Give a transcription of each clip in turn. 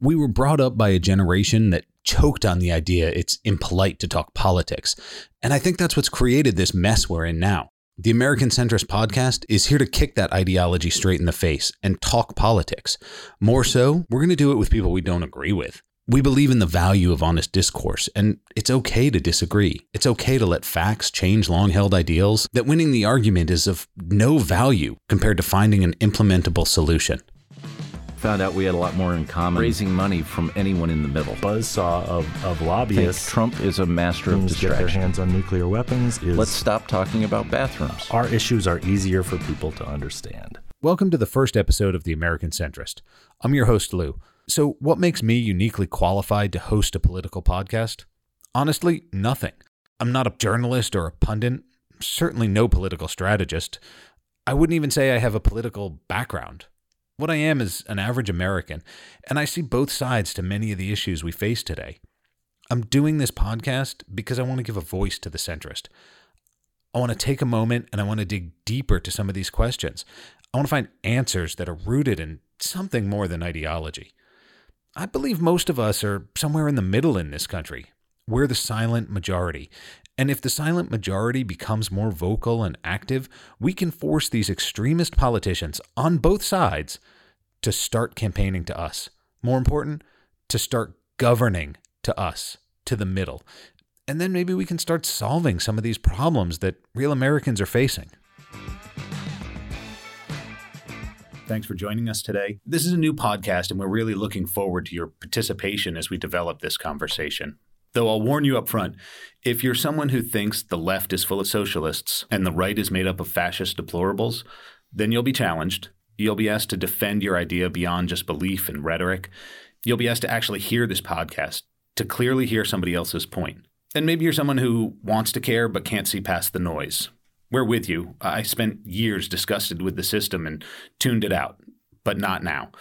We were brought up by a generation that choked on the idea it's impolite to talk politics. And I think that's what's created this mess we're in now. The American Centrist podcast is here to kick that ideology straight in the face and talk politics. More so, we're going to do it with people we don't agree with. We believe in the value of honest discourse, and it's okay to disagree. It's okay to let facts change long held ideals, that winning the argument is of no value compared to finding an implementable solution found out we had a lot more in common raising money from anyone in the middle. Buzzsaw of, of lobbyists. Trump is a master of distraction. Get their hands on nuclear weapons. Is, Let's stop talking about bathrooms. Our issues are easier for people to understand. Welcome to the first episode of The American Centrist. I'm your host, Lou. So, what makes me uniquely qualified to host a political podcast? Honestly, nothing. I'm not a journalist or a pundit, certainly no political strategist. I wouldn't even say I have a political background. What I am is an average American, and I see both sides to many of the issues we face today. I'm doing this podcast because I want to give a voice to the centrist. I want to take a moment and I want to dig deeper to some of these questions. I want to find answers that are rooted in something more than ideology. I believe most of us are somewhere in the middle in this country. We're the silent majority, and if the silent majority becomes more vocal and active, we can force these extremist politicians on both sides to start campaigning to us. More important, to start governing to us, to the middle. And then maybe we can start solving some of these problems that real Americans are facing. Thanks for joining us today. This is a new podcast, and we're really looking forward to your participation as we develop this conversation. Though I'll warn you up front if you're someone who thinks the left is full of socialists and the right is made up of fascist deplorables, then you'll be challenged. You'll be asked to defend your idea beyond just belief and rhetoric. You'll be asked to actually hear this podcast, to clearly hear somebody else's point. And maybe you're someone who wants to care but can't see past the noise. We're with you. I spent years disgusted with the system and tuned it out, but not now.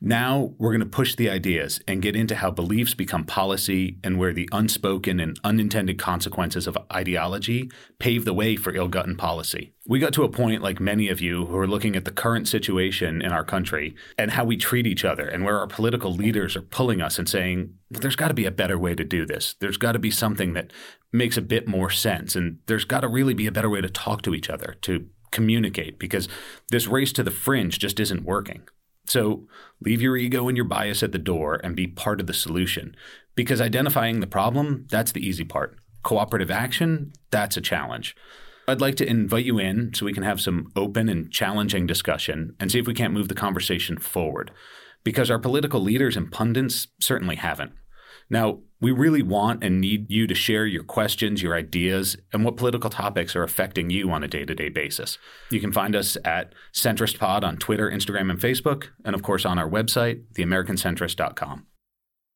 Now we're going to push the ideas and get into how beliefs become policy and where the unspoken and unintended consequences of ideology pave the way for ill gotten policy. We got to a point, like many of you, who are looking at the current situation in our country and how we treat each other and where our political leaders are pulling us and saying, there's got to be a better way to do this. There's got to be something that makes a bit more sense. And there's got to really be a better way to talk to each other, to communicate, because this race to the fringe just isn't working. So leave your ego and your bias at the door and be part of the solution. Because identifying the problem, that's the easy part. Cooperative action, that's a challenge. I'd like to invite you in so we can have some open and challenging discussion and see if we can't move the conversation forward. Because our political leaders and pundits certainly haven't. Now, we really want and need you to share your questions, your ideas, and what political topics are affecting you on a day to day basis. You can find us at Centrist Pod on Twitter, Instagram, and Facebook, and of course on our website, theamericancentrist.com.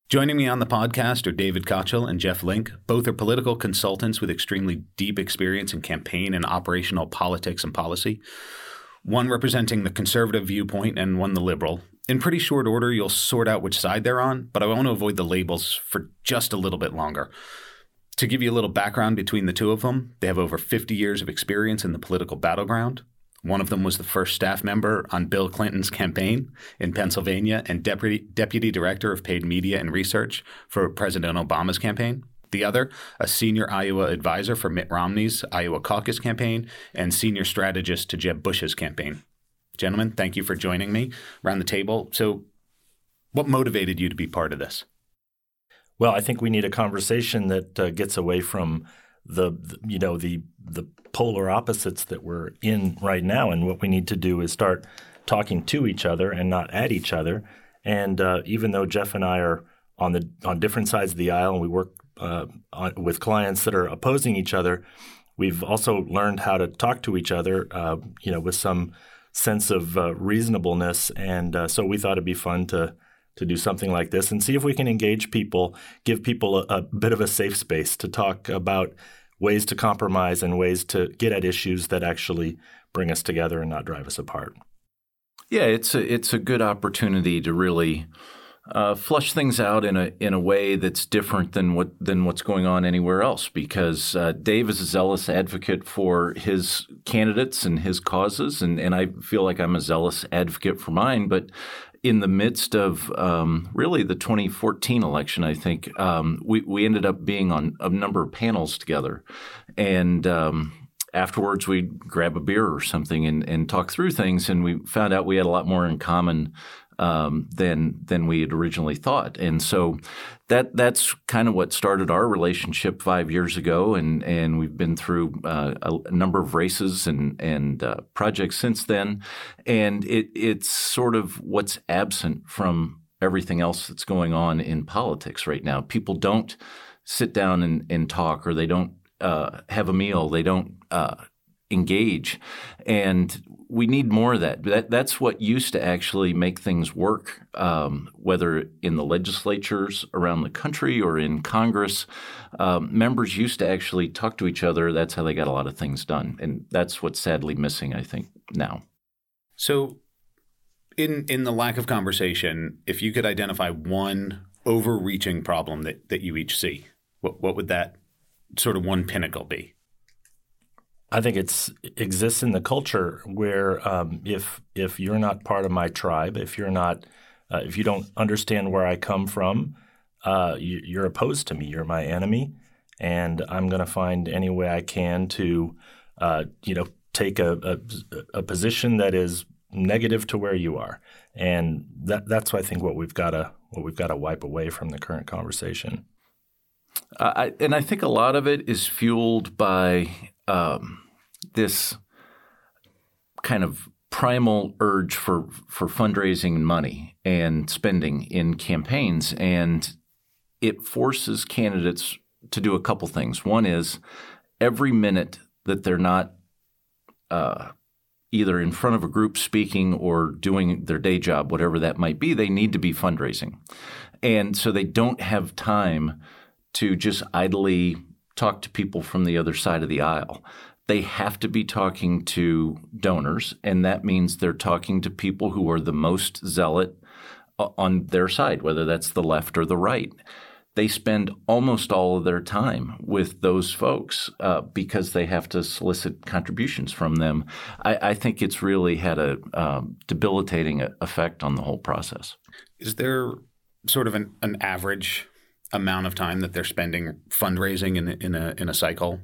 Joining me on the podcast are David Kochel and Jeff Link. Both are political consultants with extremely deep experience in campaign and operational politics and policy. One representing the conservative viewpoint and one the liberal in pretty short order, you'll sort out which side they're on, but I want to avoid the labels for just a little bit longer. To give you a little background between the two of them, they have over 50 years of experience in the political battleground. One of them was the first staff member on Bill Clinton's campaign in Pennsylvania and deputy, deputy director of paid media and research for President Obama's campaign. The other, a senior Iowa advisor for Mitt Romney's Iowa caucus campaign and senior strategist to Jeb Bush's campaign. Gentlemen, thank you for joining me around the table. So, what motivated you to be part of this? Well, I think we need a conversation that uh, gets away from the, the, you know the the polar opposites that we're in right now, and what we need to do is start talking to each other and not at each other. And uh, even though Jeff and I are on the on different sides of the aisle, and we work uh, on, with clients that are opposing each other, we've also learned how to talk to each other. Uh, you know, with some sense of uh, reasonableness, and uh, so we thought it'd be fun to to do something like this and see if we can engage people, give people a, a bit of a safe space to talk about ways to compromise and ways to get at issues that actually bring us together and not drive us apart. Yeah, it's a it's a good opportunity to really uh, flush things out in a in a way that's different than what than what's going on anywhere else. Because uh, Dave is a zealous advocate for his candidates and his causes, and and I feel like I'm a zealous advocate for mine. But in the midst of um, really the 2014 election, I think um, we we ended up being on a number of panels together, and um, afterwards we'd grab a beer or something and, and talk through things, and we found out we had a lot more in common um, than than we had originally thought. And so that that's kind of what started our relationship five years ago, and and we've been through uh, a, number of races and and uh, projects since then. And it it's sort of what's absent from everything else that's going on in politics right now. People don't sit down and, and talk, or they don't uh, have a meal, they don't uh, engage, and we need more of that. that. That's what used to actually make things work, um, whether in the legislatures around the country or in Congress. Um, members used to actually talk to each other. That's how they got a lot of things done, and that's what's sadly missing, I think, now. So, in in the lack of conversation, if you could identify one overreaching problem that that you each see, what what would that sort of one pinnacle be? I think it's exists in the culture where um, if if you're not part of my tribe, if you're not, uh, if you don't understand where I come from, uh, you, are opposed to me. You're my enemy, and I'm going to find any way I can to, uh, you know, take a, a, a position that is negative to where you are, and that that's I think what we've got to what we've got to wipe away from the current conversation. I, and I think a lot of it is fueled by um, this kind of primal urge for for fundraising money and spending in campaigns, and it forces candidates to do a couple things. One is every minute that they're not uh, either in front of a group speaking or doing their day job, whatever that might be, they need to be fundraising, and so they don't have time to just idly talk to people from the other side of the aisle. They have to be talking to donors, and that means they're talking to people who are the most zealot uh, on their side, whether that's the left or the right. They spend almost all of their time with those folks uh, because they have to solicit contributions from them. I, I think it's really had a um, debilitating effect on the whole process. Is there sort of an, an average amount of time that they're spending fundraising in in a in a cycle?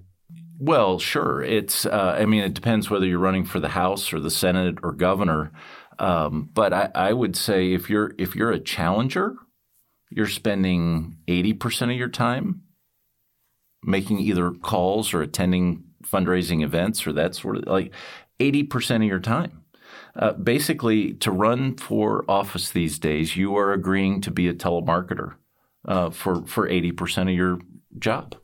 Well, sure. It's uh, I mean, it depends whether you're running for the House or the Senate or governor. Um, but I, I would say if you're if you're a challenger, you're spending eighty percent of your time making either calls or attending fundraising events or that sort of like eighty percent of your time. Uh, basically, to run for office these days, you are agreeing to be a telemarketer uh, for for eighty percent of your job.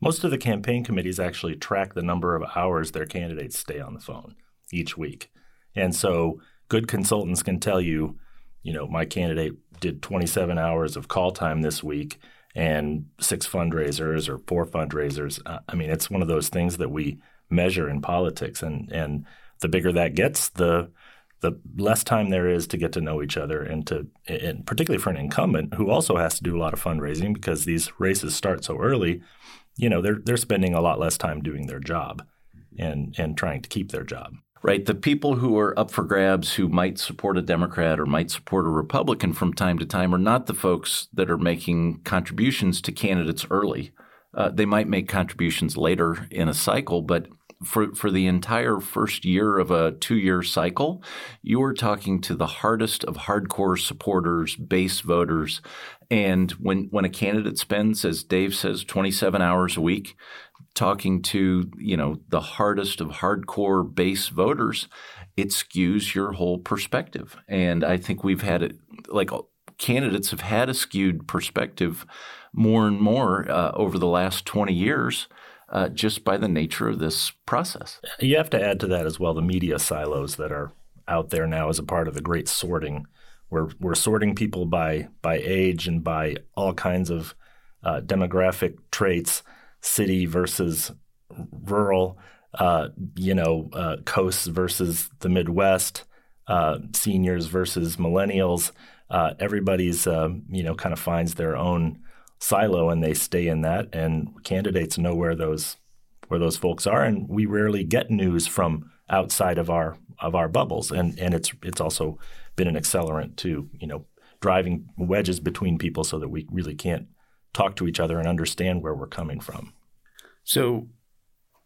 Most of the campaign committees actually track the number of hours their candidates stay on the phone each week, and so good consultants can tell you, you know, my candidate did 27 hours of call time this week and six fundraisers or four fundraisers. Uh, I mean, it's one of those things that we measure in politics, and and the bigger that gets, the the less time there is to get to know each other and to and particularly for an incumbent who also has to do a lot of fundraising because these races start so early you know they're they're spending a lot less time doing their job and and trying to keep their job. Right. The people who are up for grabs who might support a democrat or might support a republican from time to time are not the folks that are making contributions to candidates early. Uh, they might make contributions later in a cycle but for, for the entire first year of a two year cycle, you are talking to the hardest of hardcore supporters, base voters. And when, when a candidate spends, as Dave says, 27 hours a week talking to, you know, the hardest of hardcore base voters, it skews your whole perspective. And I think we've had it like candidates have had a skewed perspective more and more uh, over the last 20 years uh, just by the nature of this process. You have to add to that as well the media silos that are out there now as a part of the great sorting. We're, we're sorting people by, by age and by all kinds of uh, demographic traits, city versus rural, uh, you know, uh, coasts versus the Midwest, uh, seniors versus millennials. Uh, everybody's, you know, kind of finds their own silo and they stay in that and candidates know where those where those folks are and we rarely get news from outside of our of our bubbles and and it's it's also been an accelerant to you know driving wedges between people so that we really can't talk to each other and understand where we're coming from. So,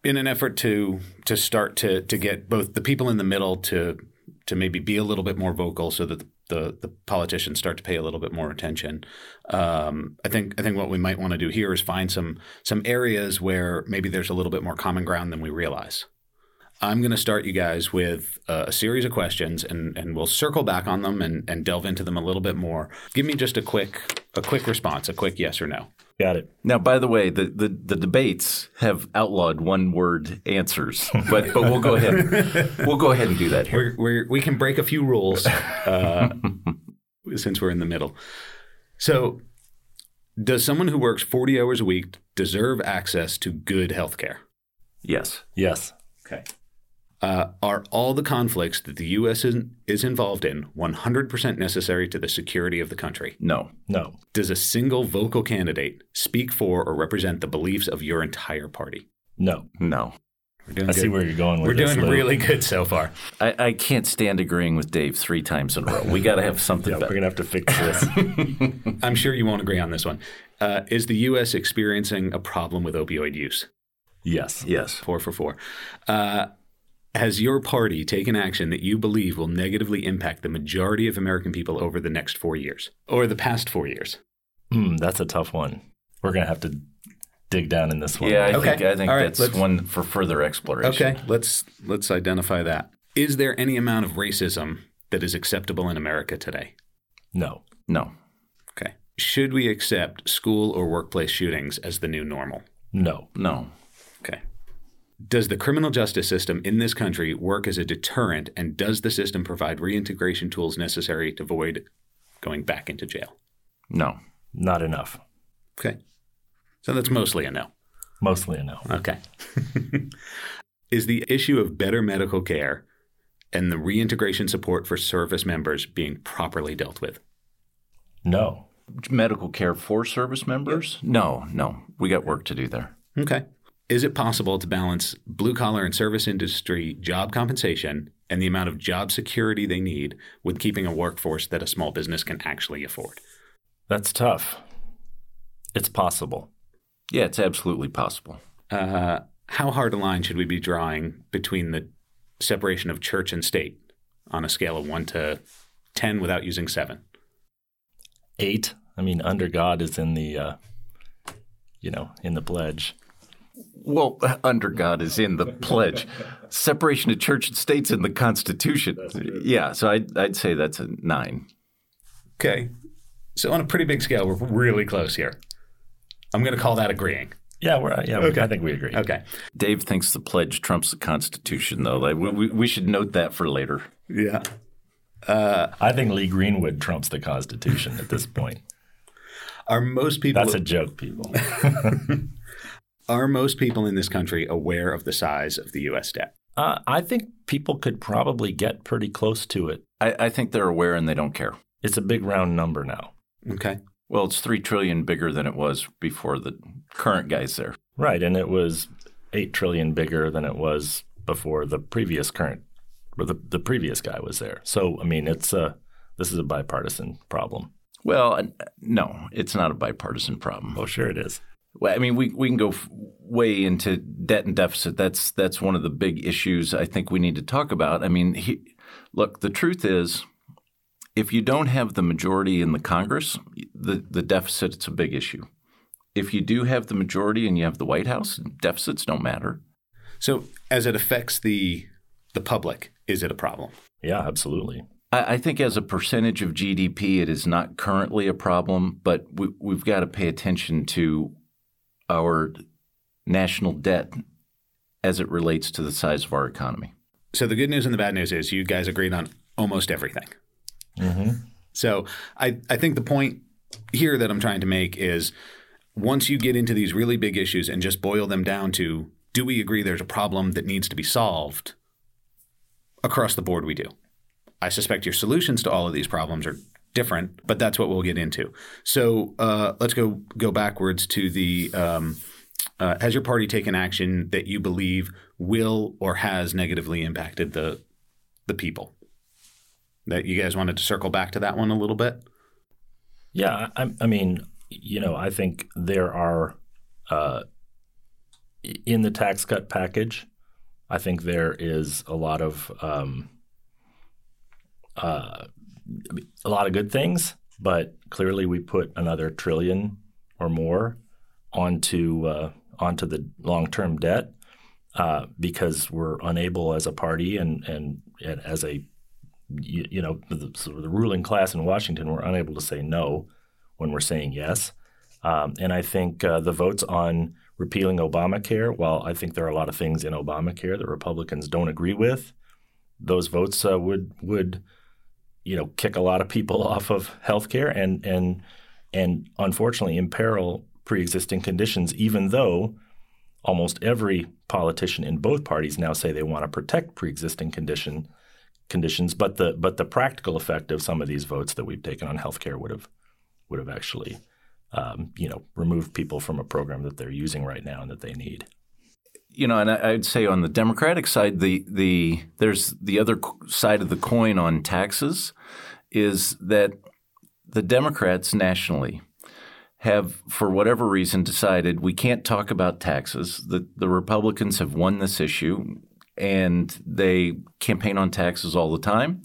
in an effort to to start to to get both the people in the middle to to maybe be a little bit more vocal, so that the the, the politicians start to pay a little bit more attention. Um, I think I think what we might want to do here is find some some areas where maybe there's a little bit more common ground than we realize. I'm going to start you guys with a series of questions, and, and we'll circle back on them and, and delve into them a little bit more. Give me just a quick a quick response, a quick yes or no. Got it. Now, by the way, the, the, the debates have outlawed one word answers, but but we'll go ahead we'll go ahead and do that here. We're, we're, we can break a few rules uh, since we're in the middle. So, does someone who works 40 hours a week deserve access to good health care? Yes. Yes. Okay. Uh, are all the conflicts that the U.S. is, is involved in 100% necessary to the security of the country? No. No. Does a single vocal candidate speak for or represent the beliefs of your entire party? No. No. We're doing I good. see where you're going with We're this. doing Lou. really good so far. I, I can't stand agreeing with Dave three times in a row. We got to have something Yeah, we're gonna have to fix this. I'm sure you won't agree on this one. Uh, is the U.S. experiencing a problem with opioid use? yes. Yes. Four for four. Uh, has your party taken action that you believe will negatively impact the majority of American people over the next four years or the past four years? Hmm, that's a tough one. We're gonna have to dig down in this one. Yeah, I Okay. think I think All right, that's one for further exploration. Okay, let's let's identify that. Is there any amount of racism that is acceptable in America today? No. No. Okay. Should we accept school or workplace shootings as the new normal? No. No. Okay. Does the criminal justice system in this country work as a deterrent, and does the system provide reintegration tools necessary to avoid going back into jail? No. Not enough. Okay. So that's mostly a no. Mostly a no. Okay. Is the issue of better medical care and the reintegration support for service members being properly dealt with? No. Medical care for service members? No, no. We got work to do there. Okay. Is it possible to balance blue collar and service industry job compensation and the amount of job security they need with keeping a workforce that a small business can actually afford? That's tough. It's possible. Yeah, it's absolutely possible. Uh, how hard a line should we be drawing between the separation of church and state on a scale of one to 10 without using seven? Eight. I mean, under God is in the, uh, you know, in the pledge. Well, under God is in the pledge. Separation of church and state's in the Constitution. Yeah, so I'd, I'd say that's a nine. Okay. So on a pretty big scale, we're really close here. I'm going to call that agreeing. Yeah, we're yeah. Okay. I think we agree. Okay. Dave thinks the pledge trumps the Constitution, though. Like, we, we, we should note that for later. Yeah. Uh, I think Lee Greenwood trumps the Constitution at this point. Are most people That's a joke, people. are most people in this country aware of the size of the U.S. debt? Uh, I think people could probably get pretty close to it. I, I think they're aware and they don't care. It's a big round number now. Okay. Well, it's three trillion bigger than it was before the current guys there. Right, and it was eight trillion bigger than it was before the previous current, or the the previous guy was there. So I mean, it's a this is a bipartisan problem. Well, uh, no, it's not a bipartisan problem. Oh, sure it is. Well, I mean, we, we can go f- way into debt and deficit. That's that's one of the big issues I think we need to talk about. I mean, he, look, the truth is, if you don't have the majority in the Congress, the the deficit it's a big issue. If you do have the majority and you have the White House, deficits don't matter. So as it affects the the public, is it a problem? Yeah, absolutely. I, I think as a percentage of GDP, it is not currently a problem, but we, we've got to pay attention to our national debt as it relates to the size of our economy. So the good news and the bad news is you guys agreed on almost everything. Mm-hmm. So I, I think the point here that I'm trying to make is once you get into these really big issues and just boil them down to do we agree there's a problem that needs to be solved? Across the board, we do. I suspect your solutions to all of these problems are different, but that's what we'll get into. So uh, let's go go backwards to the. Um, uh, has your party taken action that you believe will or has negatively impacted the the people? that you guys wanted to circle back to that one a little bit? Yeah, I, I mean, you know, I think there are uh, in the tax cut package. I think there is a lot of um, uh, a lot of good things, but clearly we put another trillion or more onto uh, onto the long term debt uh, because we're unable as a party and and, and as a you, you know the, sort of the ruling class in Washington, we're unable to say no when we're saying yes. Um, and I think uh, the votes on repealing Obamacare, while I think there are a lot of things in Obamacare that Republicans don't agree with, those votes uh, would would you know kick a lot of people off of health care and and and unfortunately imperil pre-existing conditions, even though almost every politician in both parties now say they want to protect pre-existing condition conditions, but the but the practical effect of some of these votes that we've taken on healthcare would have would have actually um, you know removed people from a program that they're using right now and that they need. You know, and I'd say on the Democratic side, the the there's the other side of the coin on taxes is that the Democrats nationally have, for whatever reason, decided we can't talk about taxes. The, the Republicans have won this issue and they campaign on taxes all the time.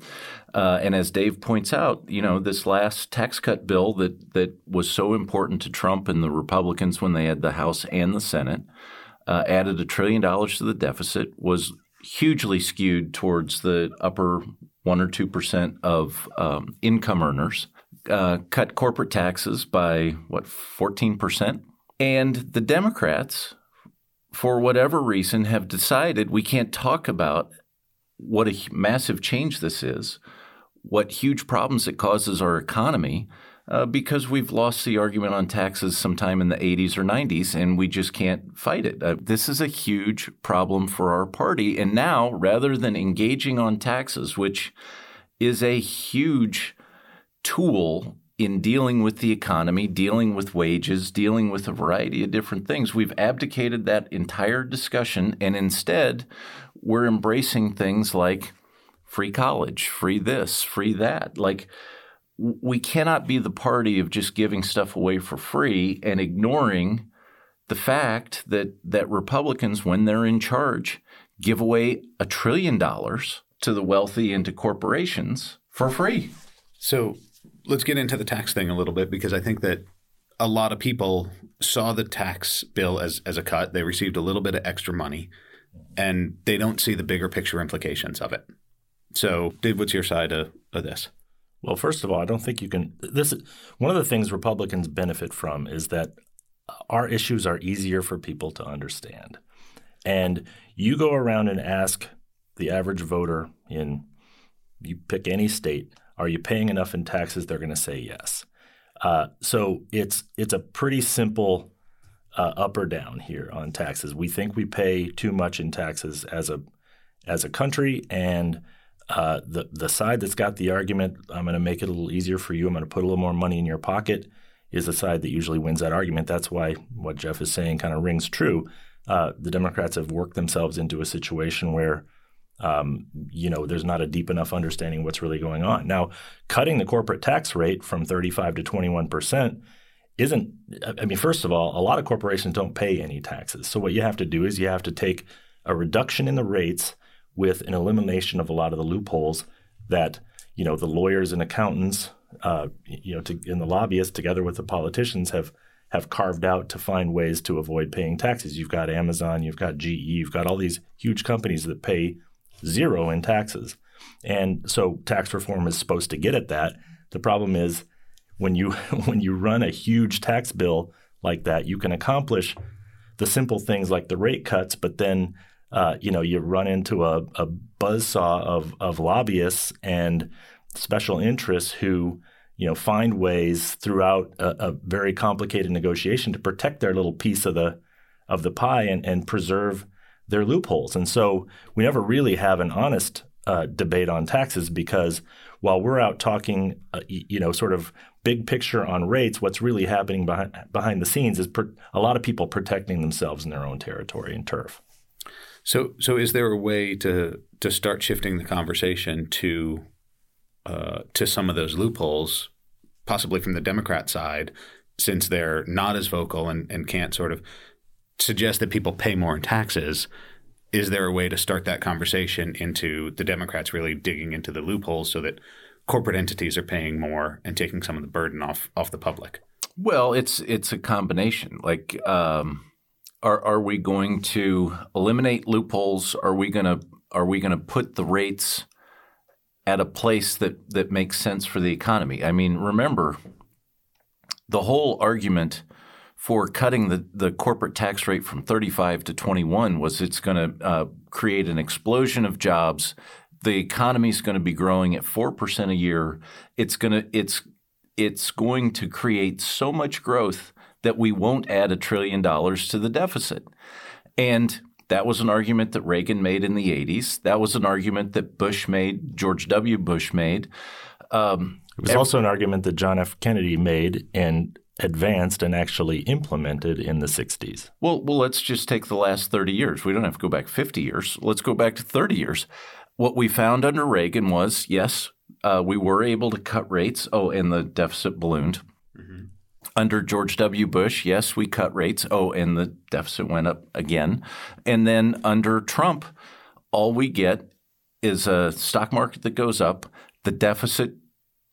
Uh, and as Dave points out, you know, this last tax cut bill that, that was so important to Trump and the Republicans when they had the House and the Senate uh, added a trillion dollars to the deficit, was hugely skewed towards the upper one or two percent of um, income earners uh, cut corporate taxes by what 14%. And the Democrats, for whatever reason, have decided we can't talk about what a massive change this is, what huge problems it causes our economy, uh, because we've lost the argument on taxes sometime in the 80s or 90s and we just can't fight it. Uh, this is a huge problem for our party. And now, rather than engaging on taxes, which is a huge tool in dealing with the economy, dealing with wages, dealing with a variety of different things. We've abdicated that entire discussion and instead we're embracing things like free college, free this, free that. Like we cannot be the party of just giving stuff away for free and ignoring the fact that that Republicans when they're in charge give away a trillion dollars to the wealthy and to corporations for free. So let's get into the tax thing a little bit because I think that a lot of people saw the tax bill as, as a cut. They received a little bit of extra money and they don't see the bigger picture implications of it. So, Dave, what's your side of, of this? Well, first of all, I don't think you can. This one of the things Republicans benefit from is that our issues are easier for people to understand. And you go around and ask the average voter in you pick any state, are you paying enough in taxes? They're going to say yes. Uh, so it's it's a pretty simple uh, up or down here on taxes. We think we pay too much in taxes as a as a country, and uh, the the side that's got the argument, I'm going to make it a little easier for you. I'm going to put a little more money in your pocket. Is the side that usually wins that argument. That's why what Jeff is saying kind of rings true. Uh, the Democrats have worked themselves into a situation where um, you know, there's not a deep enough understanding what's really going on. Now, cutting the corporate tax rate from 35 to 21 percent isn't. I mean, first of all, a lot of corporations don't pay any taxes. So what you have to do is you have to take a reduction in the rates with an elimination of a lot of the loopholes that you know the lawyers and accountants, uh, you know, to, and the lobbyists together with the politicians have have carved out to find ways to avoid paying taxes. You've got Amazon, you've got GE, you've got all these huge companies that pay zero in taxes. And so tax reform is supposed to get at that. The problem is when you when you run a huge tax bill like that, you can accomplish the simple things like the rate cuts, but then uh, you know you run into a, a buzzsaw of of lobbyists and special interests who you know find ways throughout a, a, very complicated negotiation to protect their little piece of the of the pie and, and preserve their loopholes. And so we never really have an honest uh, debate on taxes because while we're out talking, uh, you know, sort of big picture on rates, what's really happening behind, behind the scenes is per, a lot of people protecting themselves in their own territory and turf. So, so is there a way to to start shifting the conversation to uh, to some of those loopholes, possibly from the Democrat side, since they're not as vocal and, and can't sort of suggest that people pay more in taxes. Is there a way to start that conversation into the Democrats really digging into the loopholes so that corporate entities are paying more and taking some of the burden off off the public? Well, it's it's a combination. Like, um, are are we going to eliminate loopholes? Are we gonna are we gonna put the rates at a place that that makes sense for the economy? I mean, remember, the whole argument for cutting the, the corporate tax rate from 35 to 21 was it's going to uh, create an explosion of jobs. The economy is going to be growing at 4% a year. It's going to it's it's going to create so much growth that we won't add a trillion dollars to the deficit. And that was an argument that Reagan made in the 80s. That was an argument that Bush made, George W. Bush made. Um, it was every, also an argument that John F. Kennedy made and advanced and actually implemented in the 60s. Well, well, let's just take the last 30 years. We don't have to go back 50 years. Let's go back to 30 years. What we found under Reagan was yes, uh, we were able to cut rates. Oh, and the deficit ballooned. Under George W. Bush, yes, we cut rates. Oh, and the deficit went up again. And then under Trump, all we get is a stock market that goes up, the deficit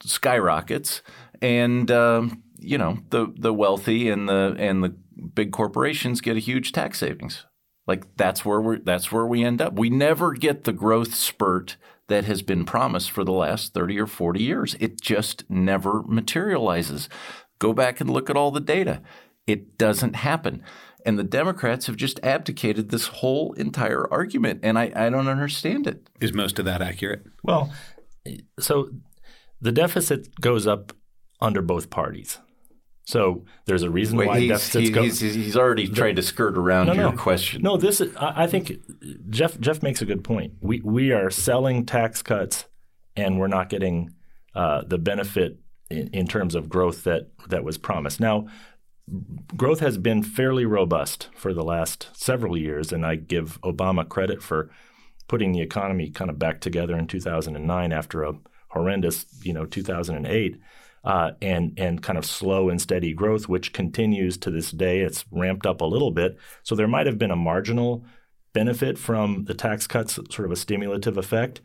skyrockets, and um, you know the the wealthy and the and the big corporations get a huge tax savings. Like that's where we that's where we end up. We never get the growth spurt that has been promised for the last 30 or 40 years. It just never materializes. Go back and look at all the data. It doesn't happen. And the Democrats have just abdicated this whole entire argument, and I, I don't understand it. Is most of that accurate? Well, so the deficit goes up under both parties. So there's a reason Wait, why he's, deficits he, go. He's, he's already the, tried to skirt around no, your no. question. No, this is. I, I think Jeff Jeff makes a good point. We we are selling tax cuts, and we're not getting uh, the benefit in, in terms of growth that that was promised. Now, growth has been fairly robust for the last several years, and I give Obama credit for putting the economy kind of back together in 2009 after a horrendous, you know, 2008 uh, and and kind of slow and steady growth, which continues to this day. It's ramped up a little bit, so there might have been a marginal benefit from the tax cuts, sort of a stimulative effect.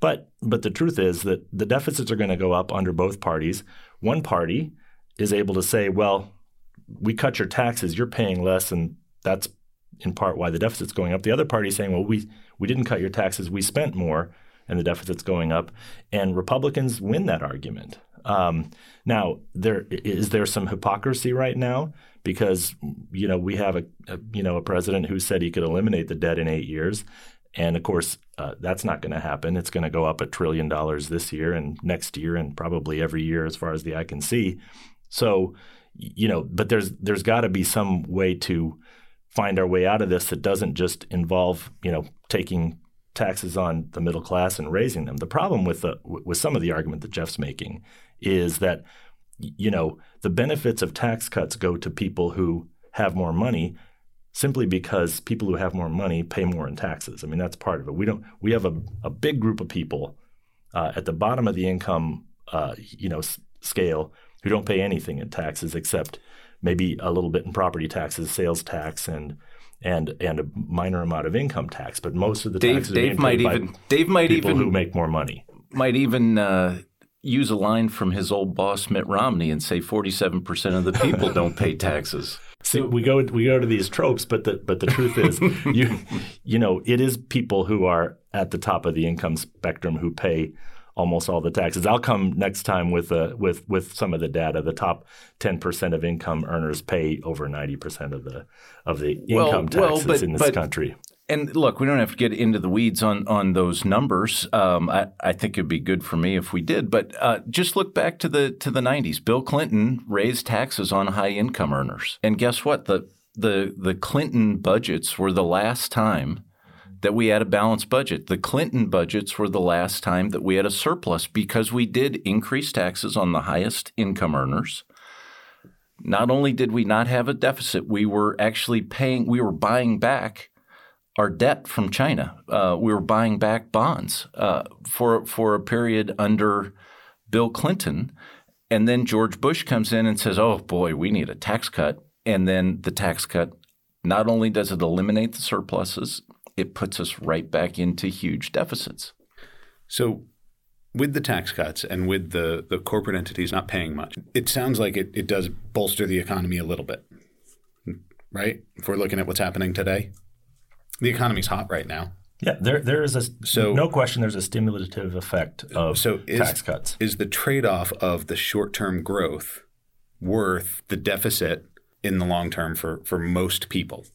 But but the truth is that the deficits are going to go up under both parties. One party is able to say, well, we cut your taxes, you're paying less, and that's in part why the deficit's going up. The other party is saying, well, we we didn't cut your taxes, we spent more, and the deficit's going up. And Republicans win that argument. Um, now, there is there some hypocrisy right now because you know we have a, a, you know a president who said he could eliminate the debt in eight years, and of course uh, that's not going to happen. It's going to go up a trillion dollars this year and next year and probably every year as far as the eye can see. So you know, but there's there's got to be some way to find our way out of this that doesn't just involve you know taking taxes on the middle class and raising them. The problem with the with some of the argument that Jeff's making is that you know the benefits of tax cuts go to people who have more money simply because people who have more money pay more in taxes. I mean that's part of it. We don't we have a, a big group of people uh, at the bottom of the income uh, you know s- scale who don't pay anything in taxes except maybe a little bit in property taxes, sales tax, and and and a minor amount of income tax. But most of the Dave, taxes Dave might even Dave might people even who make more money might even uh, use a line from his old boss Mitt Romney and say 47% of the people don't pay taxes. See, we go we go to these tropes, but the but the truth is, you you know, it is people who are at the top of the income spectrum who pay almost all the taxes. I'll come next time with uh, with with some of the data. The top ten percent of income earners pay over ninety percent of the of the income well, taxes well, but, in this but, country. And look, we don't have to get into the weeds on on those numbers. Um, I, I, think it'd be good for me if we did. But uh, just look back to the to the '90s. Bill Clinton raised taxes on high income earners, and guess what? The the the Clinton budgets were the last time that we had a balanced budget. The Clinton budgets were the last time that we had a surplus because we did increase taxes on the highest income earners. Not only did we not have a deficit, we were actually paying, we were buying back our debt from China. Uh, we were buying back bonds uh, for for a period under Bill Clinton, and then George Bush comes in and says, "Oh boy, we need a tax cut." And then the tax cut not only does it eliminate the surpluses, it puts us right back into huge deficits. So, with the tax cuts and with the, the corporate entities not paying much, it sounds like it, it does bolster the economy a little bit, right? If we're looking at what's happening today, the economy's hot right now. Yeah, there there is a so, no question. There's a stimulative effect of so is, tax cuts. Is the trade off of the short term growth worth the deficit in the long term for for most people?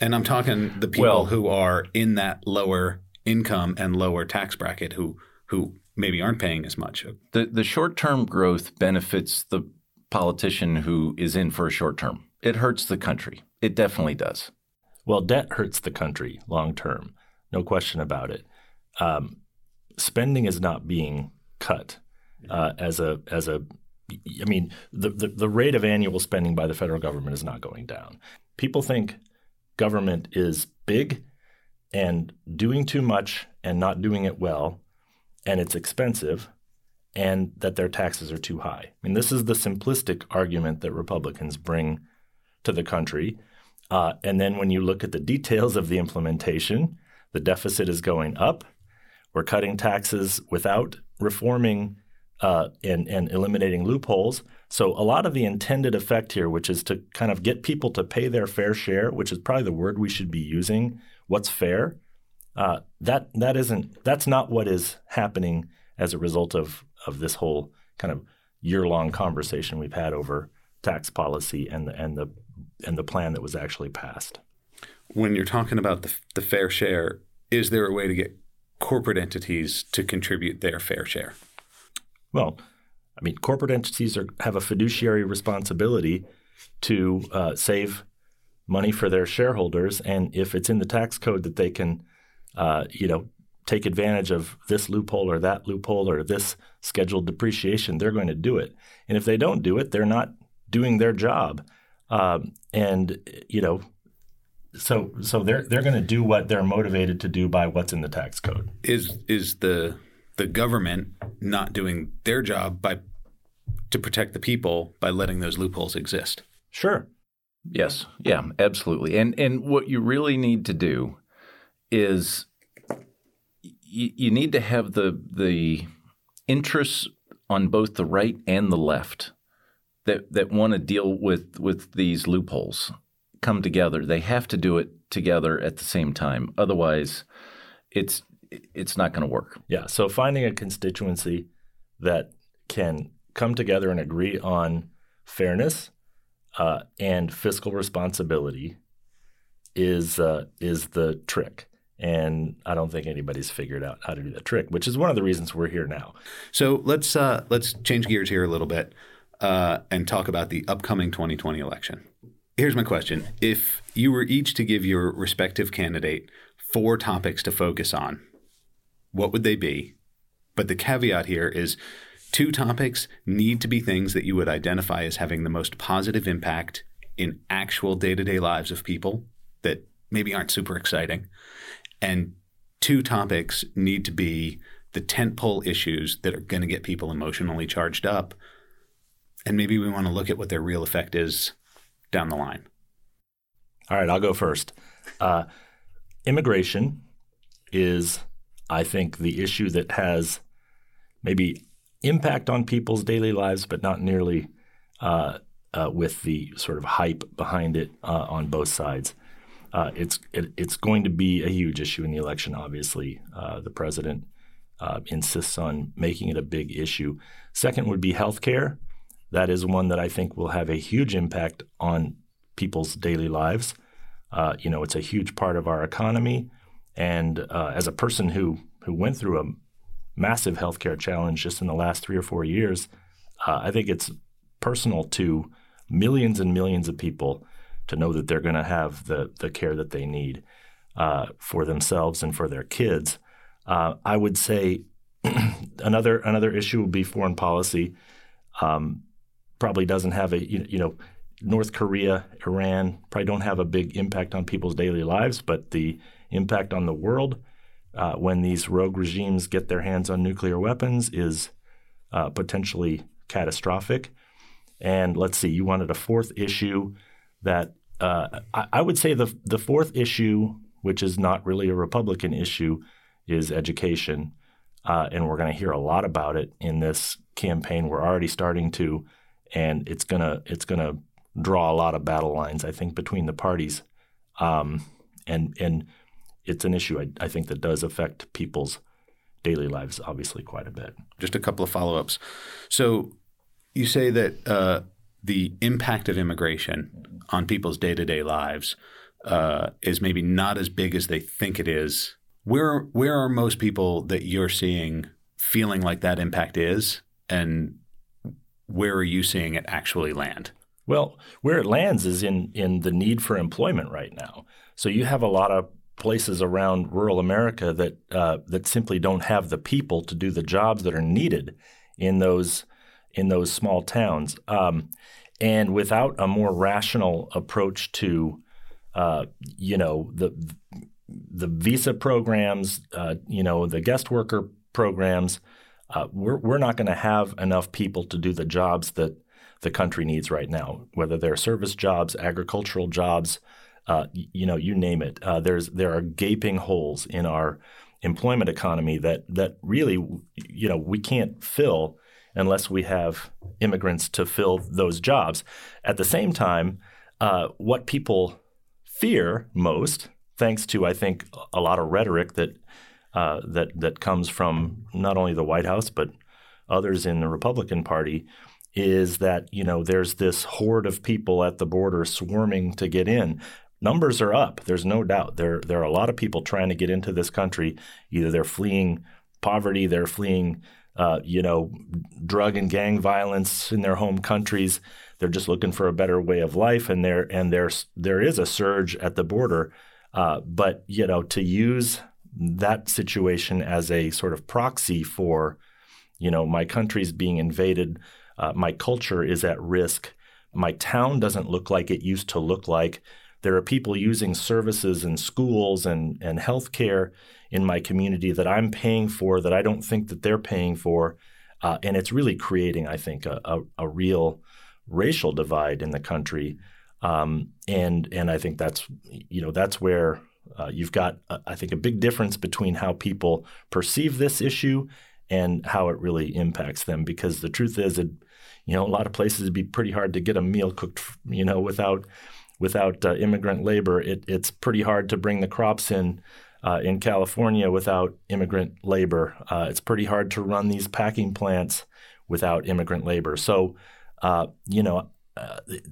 And I'm talking the people well, who are in that lower income and lower tax bracket who who maybe aren't paying as much. The the short term growth benefits the politician who is in for a short term. It hurts the country. It definitely does. Well, debt hurts the country long term, no question about it. Um, spending is not being cut uh, as a as a. I mean, the, the the rate of annual spending by the federal government is not going down. People think government is big and doing too much and not doing it well, and it's expensive, and that their taxes are too high. I mean, this is the simplistic argument that Republicans bring to the country. Uh, and then when you look at the details of the implementation, the deficit is going up. We're cutting taxes without reforming uh, and, and eliminating loopholes. So a lot of the intended effect here, which is to kind of get people to pay their fair share, which is probably the word we should be using. What's fair? Uh, that that isn't that's not what is happening as a result of of this whole kind of year long conversation we've had over tax policy and the and the and the plan that was actually passed. When you're talking about the, the fair share, is there a way to get corporate entities to contribute their fair share? Well, I mean, corporate entities are, have a fiduciary responsibility to uh, save money for their shareholders, and if it's in the tax code that they can, uh, you know, take advantage of this loophole or that loophole or this scheduled depreciation, they're going to do it. And if they don't do it, they're not doing their job. Um, and you know, so so they're they're going to do what they're motivated to do by what's in the tax code. Is is the the government not doing their job by to protect the people by letting those loopholes exist? Sure. Yes. Yeah. Absolutely. And and what you really need to do is you, you need to have the the interests on both the right and the left that that want to deal with with these loopholes come together. They have to do it together at the same time. Otherwise, it's it's not going to work. Yeah. So finding a constituency that can come together and agree on fairness uh, and fiscal responsibility is uh, is the trick. And I don't think anybody's figured out how to do that trick, which is one of the reasons we're here now. So let's uh, let's change gears here a little bit uh, and talk about the upcoming 2020 election. Here's my question. If you were each to give your respective candidate four topics to focus on, what would they be? But the caveat here is two topics need to be things that you would identify as having the most positive impact in actual day to day lives of people that maybe aren't super exciting. And two topics need to be the tentpole issues that are going to get people emotionally charged up and maybe we want to look at what their real effect is down the line. All right, I'll go first. Uh, immigration is, I think, the issue that has maybe impact on people's daily lives, but not nearly uh, uh, with the sort of hype behind it uh, on both sides. Uh, it's it, it's going to be a huge issue in the election. Obviously, uh, the president insists on making it a big issue. Second would be health care that is one that I think will have a huge impact on people's daily lives. Uh, you know, it's a huge part of our economy, and uh, as a person who who went through a massive healthcare challenge just in the last three or four years, uh, I think it's personal to millions and millions of people to know that they're going to have the the care that they need uh, for themselves and for their kids. Uh, I would say another another issue would be foreign policy. Um, probably doesn't have a you, know North Korea, Iran probably don't have a big impact on people's daily lives, but the impact on the world uh, when these rogue regimes get their hands on nuclear weapons is uh, potentially catastrophic. And let's see, you wanted a fourth issue that uh, I, I, would say the the fourth issue, which is not really a Republican issue, is education, uh, and we're going to hear a lot about it in this campaign. We're already starting to, and it's gonna it's gonna draw a lot of battle lines, I think, between the parties, um, and and it's an issue I, I think that does affect people's daily lives, obviously, quite a bit. Just a couple of follow ups. So you say that uh, the impact of immigration on people's day to day lives uh, is maybe not as big as they think it is. Where where are most people that you're seeing feeling like that impact is, and where are you seeing it actually land? Well, where it lands is in in the need for employment right now. So you have a lot of places around rural America that uh, that simply don't have the people to do the jobs that are needed in those in those small towns. Um, and without a more rational approach to, uh, you know, the the visa programs, uh, you know, the guest worker programs, uh, we're we're not going to have enough people to do the jobs that the country needs right now, whether they're service jobs, agricultural jobs, uh, you know, you name it. Uh, there's there are gaping holes in our employment economy that that really, you know, we can't fill unless we have immigrants to fill those jobs. At the same time, uh, what people fear most, thanks to I think a lot of rhetoric that uh, that that comes from not only the White House but others in the Republican Party, is that you know there's this horde of people at the border swarming to get in. Numbers are up. There's no doubt. There there are a lot of people trying to get into this country. Either they're fleeing poverty, they're fleeing uh, you know, drug and gang violence in their home countries. They're just looking for a better way of life, and there and there's there is a surge at the border. Uh, but you know, to use that situation as a sort of proxy for, you know, my country's being invaded, uh, my culture is at risk, my town doesn't look like it used to look like. There are people using services and schools and and healthcare in my community that I'm paying for that I don't think that they're paying for. Uh, and it's really creating, I think, a, a, a real racial divide in the country. Um, and and I think that's you know that's where uh, you've got uh, I think a big difference between how people perceive this issue and how it really impacts them. Because the truth is, it you know a lot of places it'd be pretty hard to get a meal cooked you know without without uh, immigrant labor. It, it's pretty hard to bring the crops in uh, in California without immigrant labor. Uh, it's pretty hard to run these packing plants without immigrant labor. So, uh, you know,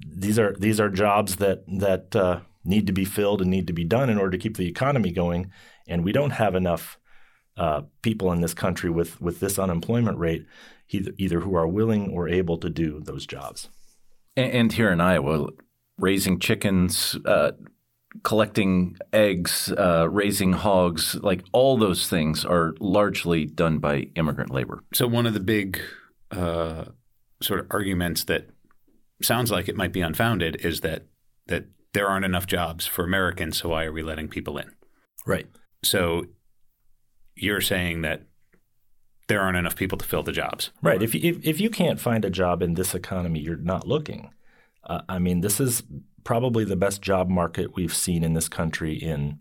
these are these are jobs that that need to be filled and need to be done in order to keep the economy going. And we don't have enough uh, people in this country with with this unemployment rate, either, either who are willing or able to do those jobs. And here in Iowa, raising chickens, uh, collecting eggs, uh, raising hogs, like all those things are largely done by immigrant labor. So one of the big uh, sort of arguments that sounds like it might be unfounded is that that there aren't enough jobs for Americans, so why are we letting people in? Right. So you're saying that there aren't enough people to fill the jobs. Right. If, if, if you can't find a job in this economy, you're not looking. Uh, I mean, this is probably the best job market we've seen in this country in,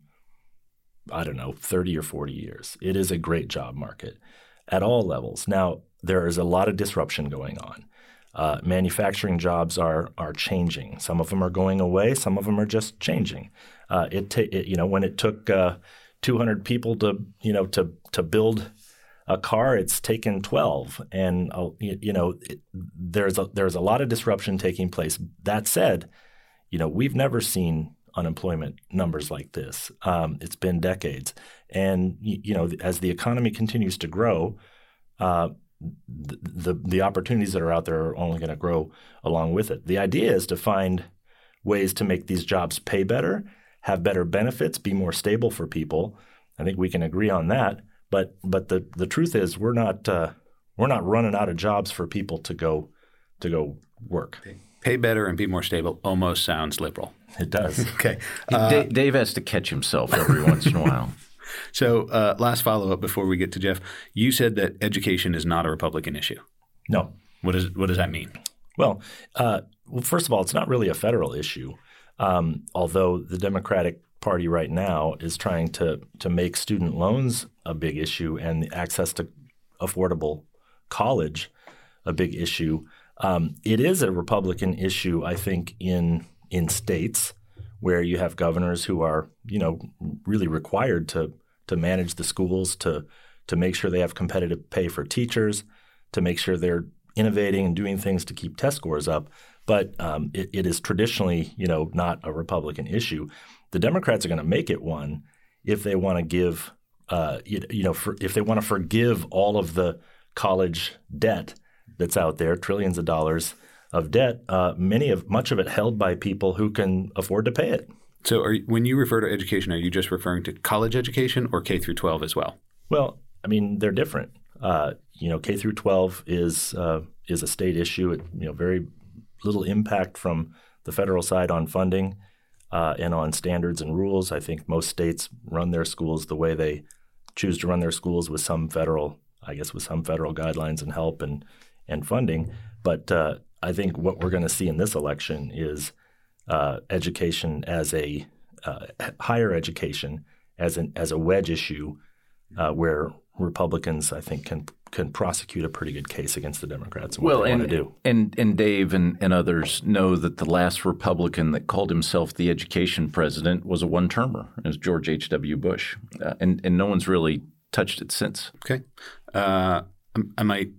I don't know, 30 or 40 years. It is a great job market at all levels. Now, there is a lot of disruption going on. Uh, manufacturing jobs are are changing. Some of them are going away. Some of them are just changing. Uh, it, ta- it, you know when it took uh, 200 people to you know to to build a car, it's taken 12, and uh, you, you, know it, there's a there's a lot of disruption taking place. That said, you know, we've never seen unemployment numbers like this. Um, it's been decades, and you know, as the economy continues to grow, uh, the, the, the opportunities that are out there are only going to grow along with it. The idea is to find ways to make these jobs pay better, have better benefits, be more stable for people. I think we can agree on that. But but the the truth is, we're not uh, we're not running out of jobs for people to go to go work. pay better and be more stable almost sounds liberal. It does. Okay. Uh, Dave has to catch himself every once in a while. So, uh, last follow up before we get to Jeff. You said that education is not a Republican issue. No. What does what does that mean? Well, uh, well, first of all, it's not really a federal issue. Um, although the Democratic Party right now is trying to to make student loans a big issue and access to affordable college a big issue. Um, it is a Republican issue, I think, in in states where you have governors who are, you know, really required to to manage the schools, to to make sure they have competitive pay for teachers, to make sure they're innovating and doing things to keep test scores up. But um, it, it is traditionally, you know, not a Republican issue. The Democrats are going to make it one if they want to give, uh, you, you, know, for, if they want to forgive all of the college debt that's out there, trillions of dollars of debt, uh, many of much of it held by people who can afford to pay it. So, are, when you refer to education, are you just referring to college education or K through 12 as well? Well, I mean, they're different. Uh, you know, K through 12 is uh, is a state issue. It, you know, very little impact from the federal side on funding uh, and on standards and rules. I think most states run their schools the way they choose to run their schools with some federal, I guess, with some federal guidelines and help and and funding. But uh, I think what we're going to see in this election is uh, education as a uh, higher education as an as a wedge issue, uh, where Republicans I think can can prosecute a pretty good case against the Democrats and what well, they and, want to do. And and Dave and, and others know that the last Republican that called himself the education president was a one termer. It was George H. W. Bush, uh, and and no one's really touched it since. Okay, uh, I might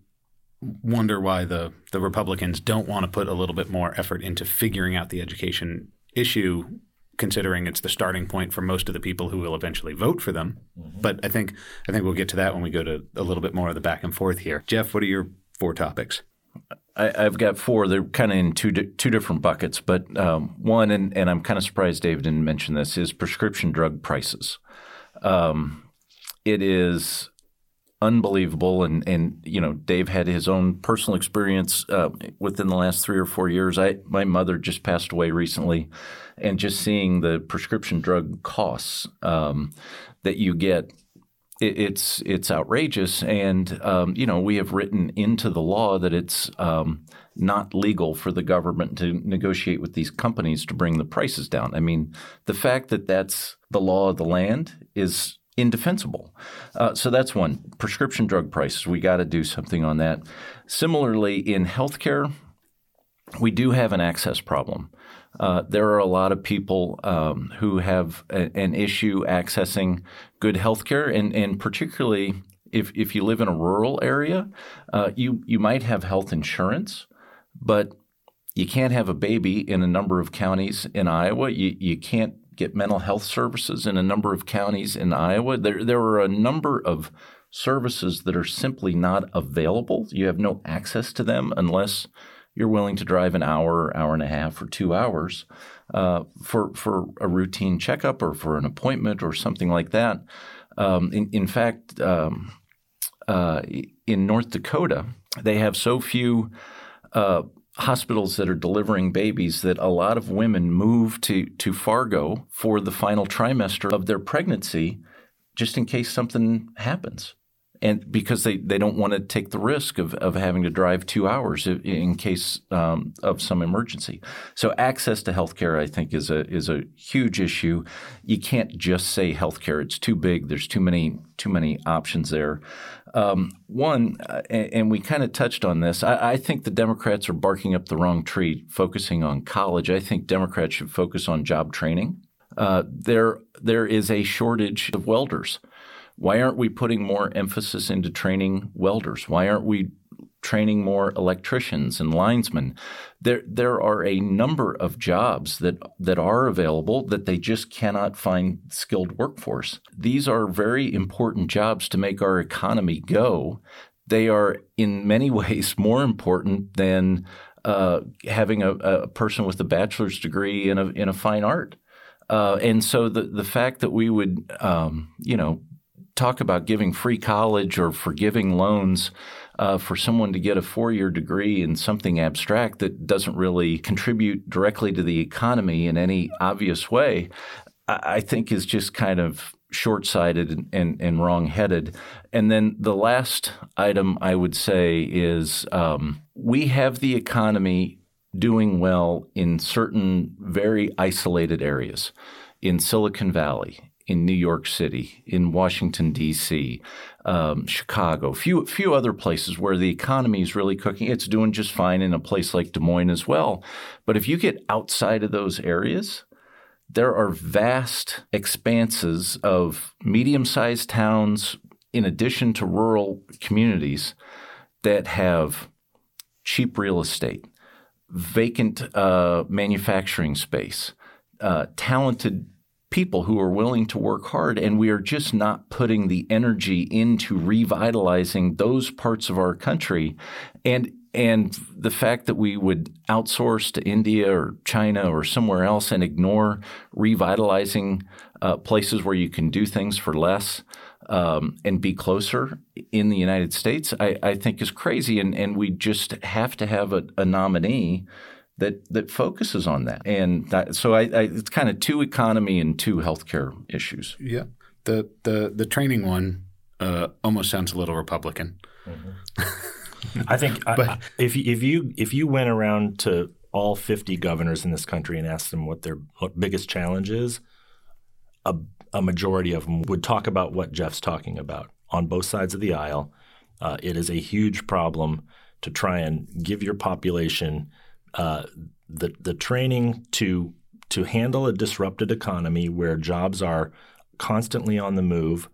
wonder why the the Republicans don't want to put a little bit more effort into figuring out the education issue, considering it's the starting point for most of the people who will eventually vote for them. Mm-hmm. But I think I think we'll get to that when we go to a little bit more of the back and forth here. Jeff, what are your four topics? I, have got four. They're kind of in two di- two different buckets, but um, one, and, and I'm kind of surprised David didn't mention this, is prescription drug prices. Um, it is unbelievable. And and you know, Dave had his own personal experience uh, within the last three or four years. I my mother just passed away recently, and just seeing the prescription drug costs um, that you get. it's it's outrageous, and um, you know we have written into the law that it's um, not legal for the government to negotiate with these companies to bring the prices down. I mean, the fact that that's the law of the land is indefensible. Uh, so that's one. Prescription drug prices, we got to do something on that. Similarly, in healthcare, we do have an access problem. Uh, there are a lot of people um, who have a, an issue accessing good healthcare, and, and particularly if, if you live in a rural area, uh, you, you might have health insurance, but you can't have a baby in a number of counties in Iowa. You, you can't get mental health services in a number of counties in Iowa. There, there are a number of services that are simply not available. You have no access to them unless you're willing to drive an hour, hour and a half, or two hours uh, for for a routine checkup or for an appointment or something like that. Um, in, in, fact, um, uh, in North Dakota, they have so few uh, hospitals that are delivering babies that a lot of women move to, to Fargo for the final trimester of their pregnancy just in case something happens. And because they, they don't want to take the risk of, of having to drive two hours in case um, of some emergency. So access to healthcare, I think, is a is a huge issue. You can't just say healthcare; it's too big. There's too many too many options there. Um, one, uh, and, we kind of touched on this, I, I, think the Democrats are barking up the wrong tree focusing on college. I think Democrats should focus on job training. Uh, there, there is a shortage of welders. Why aren't we putting more emphasis into training welders? Why aren't we training more electricians and linesmen. There, there are a number of jobs that, that are available that they just cannot find skilled workforce. These are very important jobs to make our economy go. They are, in many ways, more important than uh, having a, a, person with a bachelor's degree in a, in a fine art. Uh, and so the, the fact that we would, um, you know, talk about giving free college or forgiving loans uh, for someone to get a four year degree in something abstract that doesn't really contribute directly to the economy in any obvious way, I, I think is just kind of short sighted and, and, and wrong headed. And then the last item I would say is um, we have the economy doing well in certain very isolated areas in Silicon Valley, in New York City, in Washington D.C., um, Chicago, few few other places where the economy is really cooking. It's doing just fine in a place like Des Moines as well. But if you get outside of those areas, there are vast expanses of medium-sized towns, in addition to rural communities, that have cheap real estate, vacant uh, manufacturing space, uh, talented people who are willing to work hard, and we are just not putting the energy into revitalizing those parts of our country. And and the fact that we would outsource to India or China or somewhere else and ignore revitalizing uh, places where you can do things for less um, and be closer in the United States, I, I, think is crazy. And, and we just have to have a, a nominee that that focuses on that. And that, so I, I, it's kind of two economy and two healthcare issues. Yeah. The the the training one uh, almost sounds a little Republican. Mm-hmm. I think but, I, if if you if you went around to all 50 governors in this country and asked them what their biggest challenge is, a, a majority of them would talk about what Jeff's talking about on both sides of the aisle. Uh, it is a huge problem to try and give your population uh, the the training to to handle a disrupted economy where jobs are constantly on the move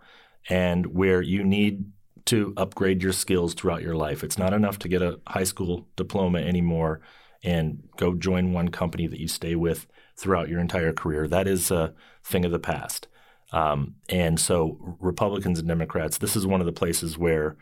and where you need to upgrade your skills throughout your life. It's not enough to get a high school diploma anymore and go join one company that you stay with throughout your entire career. That is a thing of the past. Um, and so, Republicans and Democrats, this is one of the places where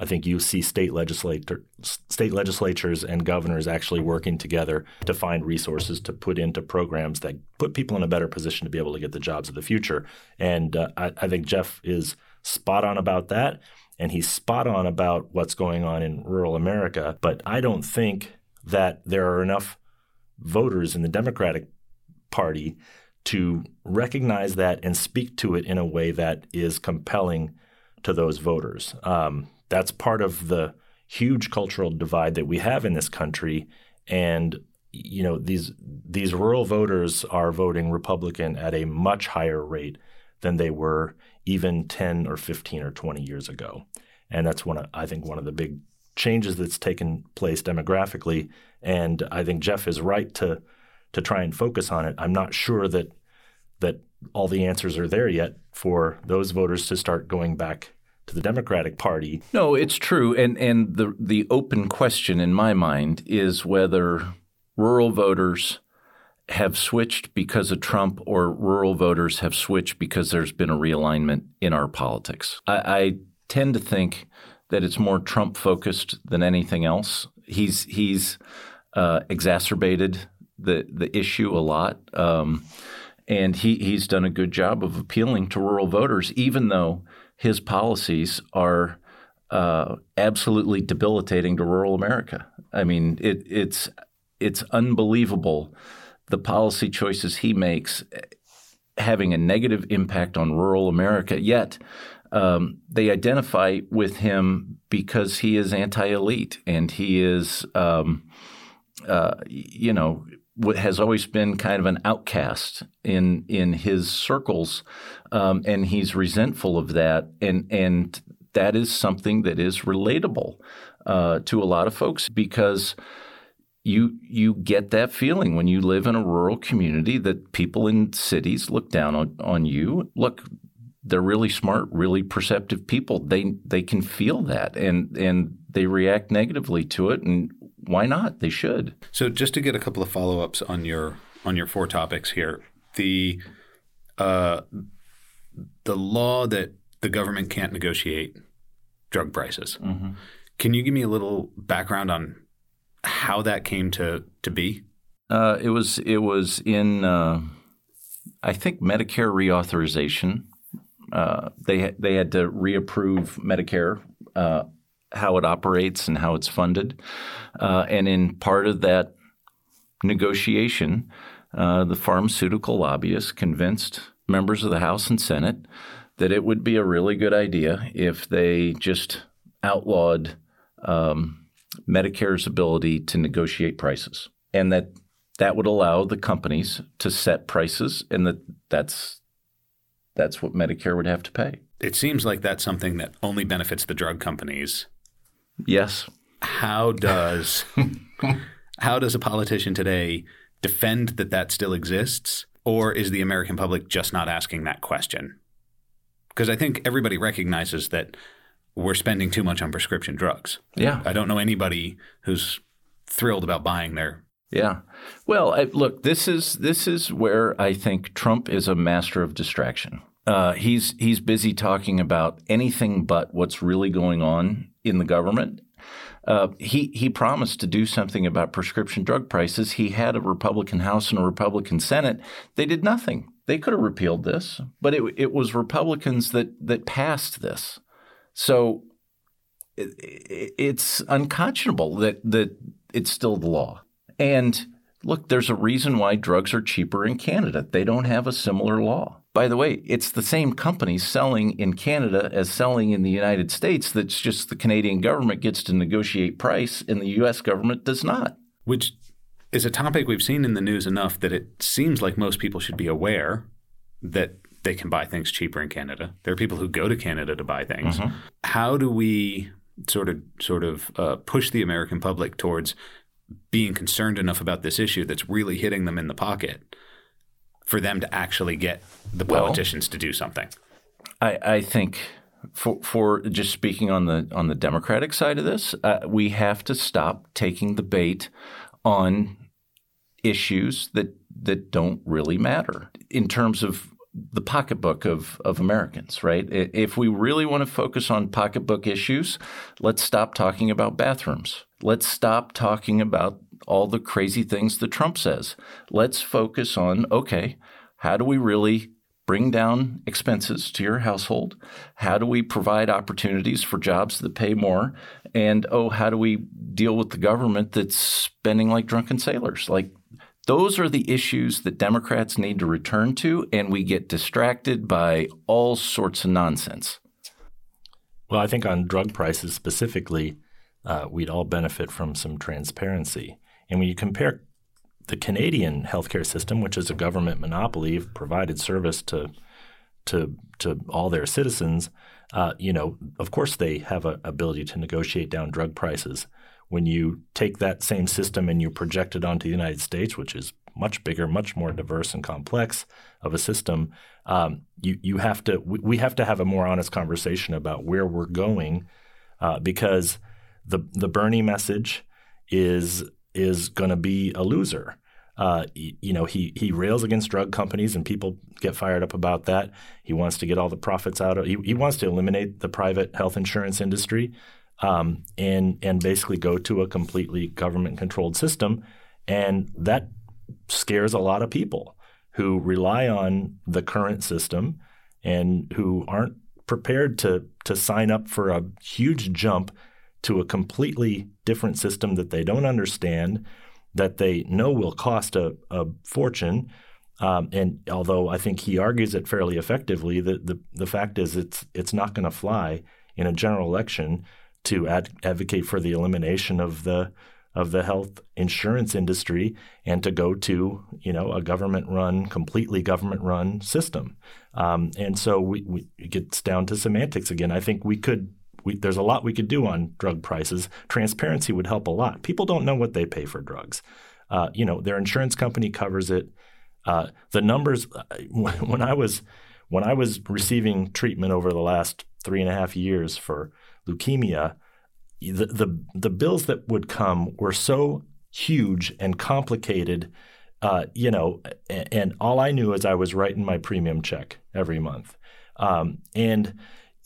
I think you see state legislator, state legislatures and governors actually working together to find resources to put into programs that put people in a better position to be able to get the jobs of the future. And uh, I, I think Jeff is spot on about that, and he's spot on about what's going on in rural America. But I don't think that there are enough voters in the Democratic Party to recognize that and speak to it in a way that is compelling to those voters. Um, that's part of the huge cultural divide that we have in this country. And you know these these rural voters are voting Republican at a much higher rate than they were even 10 or 15 or 20 years ago. And that's one of, I think one of the big changes that's taken place demographically. And I think Jeff is right to to try and focus on it. I'm not sure that that all the answers are there yet for those voters to start going back to the Democratic Party. No, it's true, and and the the open question in my mind is whether rural voters have switched because of Trump or rural voters have switched because there's been a realignment in our politics. I, I tend to think that it's more Trump focused than anything else. He's he's uh, exacerbated the the issue a lot. Um, and he, he's done a good job of appealing to rural voters, even though his policies are uh, absolutely debilitating to rural America. I mean, it, it's it's unbelievable the policy choices he makes having a negative impact on rural America. Yet um, they identify with him because he is anti-elite and he is, um, uh, you know, has always been kind of an outcast in in his circles, um, and he's resentful of that, and and that is something that is relatable uh, to a lot of folks because you you get that feeling when you live in a rural community that people in cities look down on, on you. Look, they're really smart, really perceptive people. They they can feel that and and they react negatively to it and why not? They should. So just to get a couple of follow-ups on your on your four topics here. The uh, the law that the government can't negotiate drug prices. Mm-hmm. Can you give me a little background on how that came to to be? Uh, it was it was in uh, I think Medicare reauthorization. Uh, they they had to reapprove Medicare uh, how it operates and how it's funded. Uh, and in part of that negotiation, uh, the pharmaceutical lobbyists convinced members of the House and Senate that it would be a really good idea if they just outlawed um, Medicare's ability to negotiate prices, and that that would allow the companies to set prices, and that that's that's what Medicare would have to pay. It seems like that's something that only benefits the drug companies. Yes. How does how does a politician today defend that that still exists, or is the American public just not asking that question? Because I think everybody recognizes that we're spending too much on prescription drugs. Yeah. I don't know anybody who's thrilled about buying their yeah. Well, I, look, this is this is where I think Trump is a master of distraction. Uh, he's he's busy talking about anything but what's really going on in the government. Uh, he he promised to do something about prescription drug prices. He had a Republican House and a Republican Senate. They did nothing. They could have repealed this, but it it was Republicans that that passed this. So it, it's unconscionable that that it's still the law. And look, there's a reason why drugs are cheaper in Canada. They don't have a similar law. By the way, it's the same company selling in Canada as selling in the United States. That's just the Canadian government gets to negotiate price and the US government does not. Which is a topic we've seen in the news enough that it seems like most people should be aware that they can buy things cheaper in Canada. There are people who go to Canada to buy things. Mm-hmm. How do we sort of sort of uh, push the American public towards being concerned enough about this issue that's really hitting them in the pocket for them to actually get the politicians well, to do something? I, I, think for, for just speaking on the on the Democratic side of this, uh, we have to stop taking the bait on issues that that don't really matter in terms of the pocketbook of, of Americans, right? If we really want to focus on pocketbook issues, let's stop talking about bathrooms. Let's stop talking about all the crazy things that Trump says. Let's focus on okay, how do we really bring down expenses to your household? How do we provide opportunities for jobs that pay more? And oh, how do we deal with the government that's spending like drunken sailors? Like those are the issues that Democrats need to return to, and we get distracted by all sorts of nonsense. Well, I think on drug prices specifically, uh, we'd all benefit from some transparency. And when you compare the Canadian healthcare system, which is a government monopoly, provided service to to to all their citizens, uh, you know, of course they have an ability to negotiate down drug prices. When you take that same system and you project it onto the United States, which is much bigger, much more diverse and complex of a system, um, you you have to we, have to have a more honest conversation about where we're going, uh, because the the Bernie message is is going to be a loser. Uh, you know, he he rails against drug companies, and people get fired up about that. He wants to get all the profits out of. He, he wants to eliminate the private health insurance industry um, and and basically go to a completely government controlled system, and that scares a lot of people who rely on the current system and who aren't prepared to to sign up for a huge jump to a completely different system that they don't understand, that they know will cost a, a fortune. Um, and although I think he argues it fairly effectively, the, the, the fact is it's it's not going to fly in a general election to ad- advocate for the elimination of the of the health insurance industry and to go to you know a government run completely government run system um, and so we, we, it gets down to semantics again i think we could we, there's a lot we could do on drug prices transparency would help a lot people don't know what they pay for drugs uh, you know their insurance company covers it uh, the numbers uh, when i was when i was receiving treatment over the last three and a half years for leukemia, the, the, the bills that would come were so huge and complicated. Uh, you know, and, and, all I knew is I was writing my premium check every month. Um, and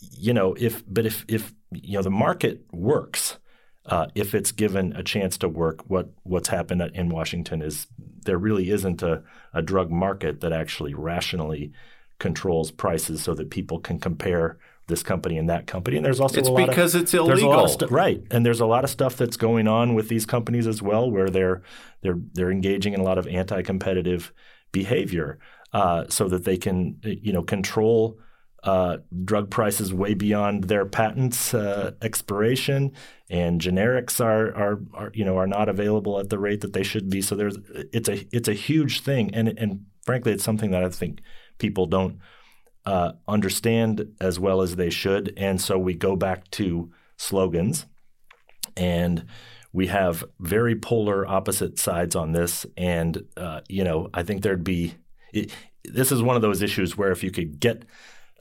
you know, if but if if you know the market works, uh, if it's given a chance to work, what what's happened in Washington is there really isn't a, a drug market that actually rationally controls prices so that people can compare this company and that company. And there's also it's a lot because of, it's illegal, stu- right? And there's a lot of stuff that's going on with these companies as well, where they're they're they're engaging in a lot of anti-competitive behavior, uh, so that they can you know control. Uh, drug prices way beyond their patents uh, expiration, and generics are, are are you know are not available at the rate that they should be. So there's it's a it's a huge thing, and and frankly, it's something that I think people don't uh, understand as well as they should. And so we go back to slogans and we have very polar opposite sides on this. And, uh, you know, I think there'd be it, this is one of those issues where if you could get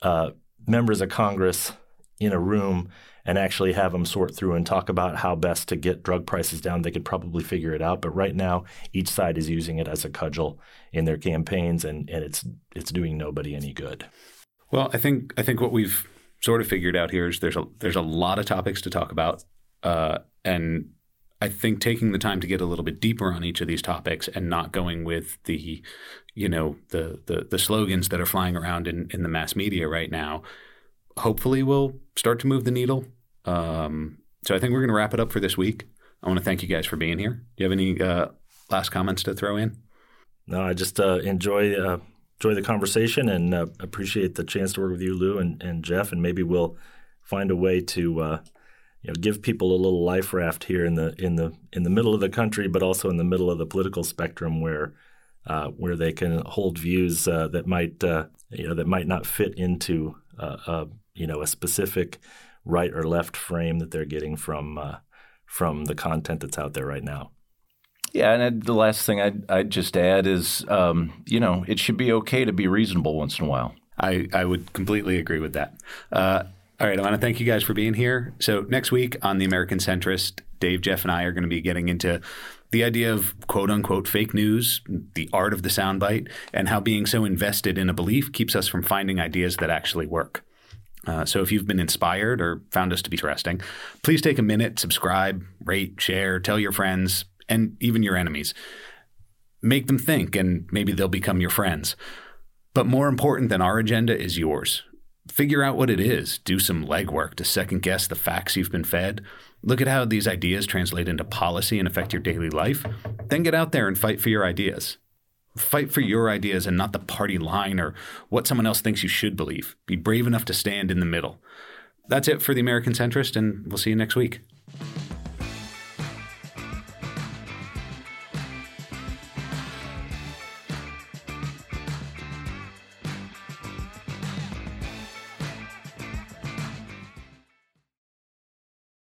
uh, members of Congress in a room and actually have them sort through and talk about how best to get drug prices down, they could probably figure it out. But right now, each side is using it as a cudgel in their campaigns, and, and it's it's doing nobody any good. Well, I think I think what we've sort of figured out here is there's a there's a lot of topics to talk about, uh, and I think taking the time to get a little bit deeper on each of these topics and not going with the, you know, the the, the slogans that are flying around in, in the mass media right now, hopefully will start to move the needle. Um, so I think we're going to wrap it up for this week. I want to thank you guys for being here. Do you have any uh, last comments to throw in? No, I just uh, enjoy uh, enjoy the conversation and uh, appreciate the chance to work with you, Lou and, and Jeff, and maybe we'll find a way to uh, you know give people a little life raft here in the in the in the middle of the country, but also in the middle of the political spectrum where uh, where they can hold views uh, that might uh, you know that might not fit into uh, a, you know a specific right or left frame that they're getting from from the content that's out there right now. Yeah, and the last thing I'd, I'd just add is, um, you know, it should be okay to be reasonable once in a while. I, I would completely agree with that. Uh, all right, I want to thank you guys for being here. So next week on the American Centrist, Dave, Jeff, and I are going to be getting into the idea of quote unquote fake news, the art of the soundbite, and how being so invested in a belief keeps us from finding ideas that actually work. Uh, so if you've been inspired or found us to be interesting, please take a minute, subscribe, rate, share, tell your friends, and even your enemies. Make them think, and maybe they'll become your friends. But more important than our agenda is yours. Figure out what it is, do some legwork to second guess the facts you've been fed. Look at how these ideas translate into policy and affect your daily life. Then get out there and fight for your ideas. Fight for your ideas and not the party line or what someone else thinks you should believe. Be brave enough to stand in the middle. That's it for the American Centrist, and we'll see you next week.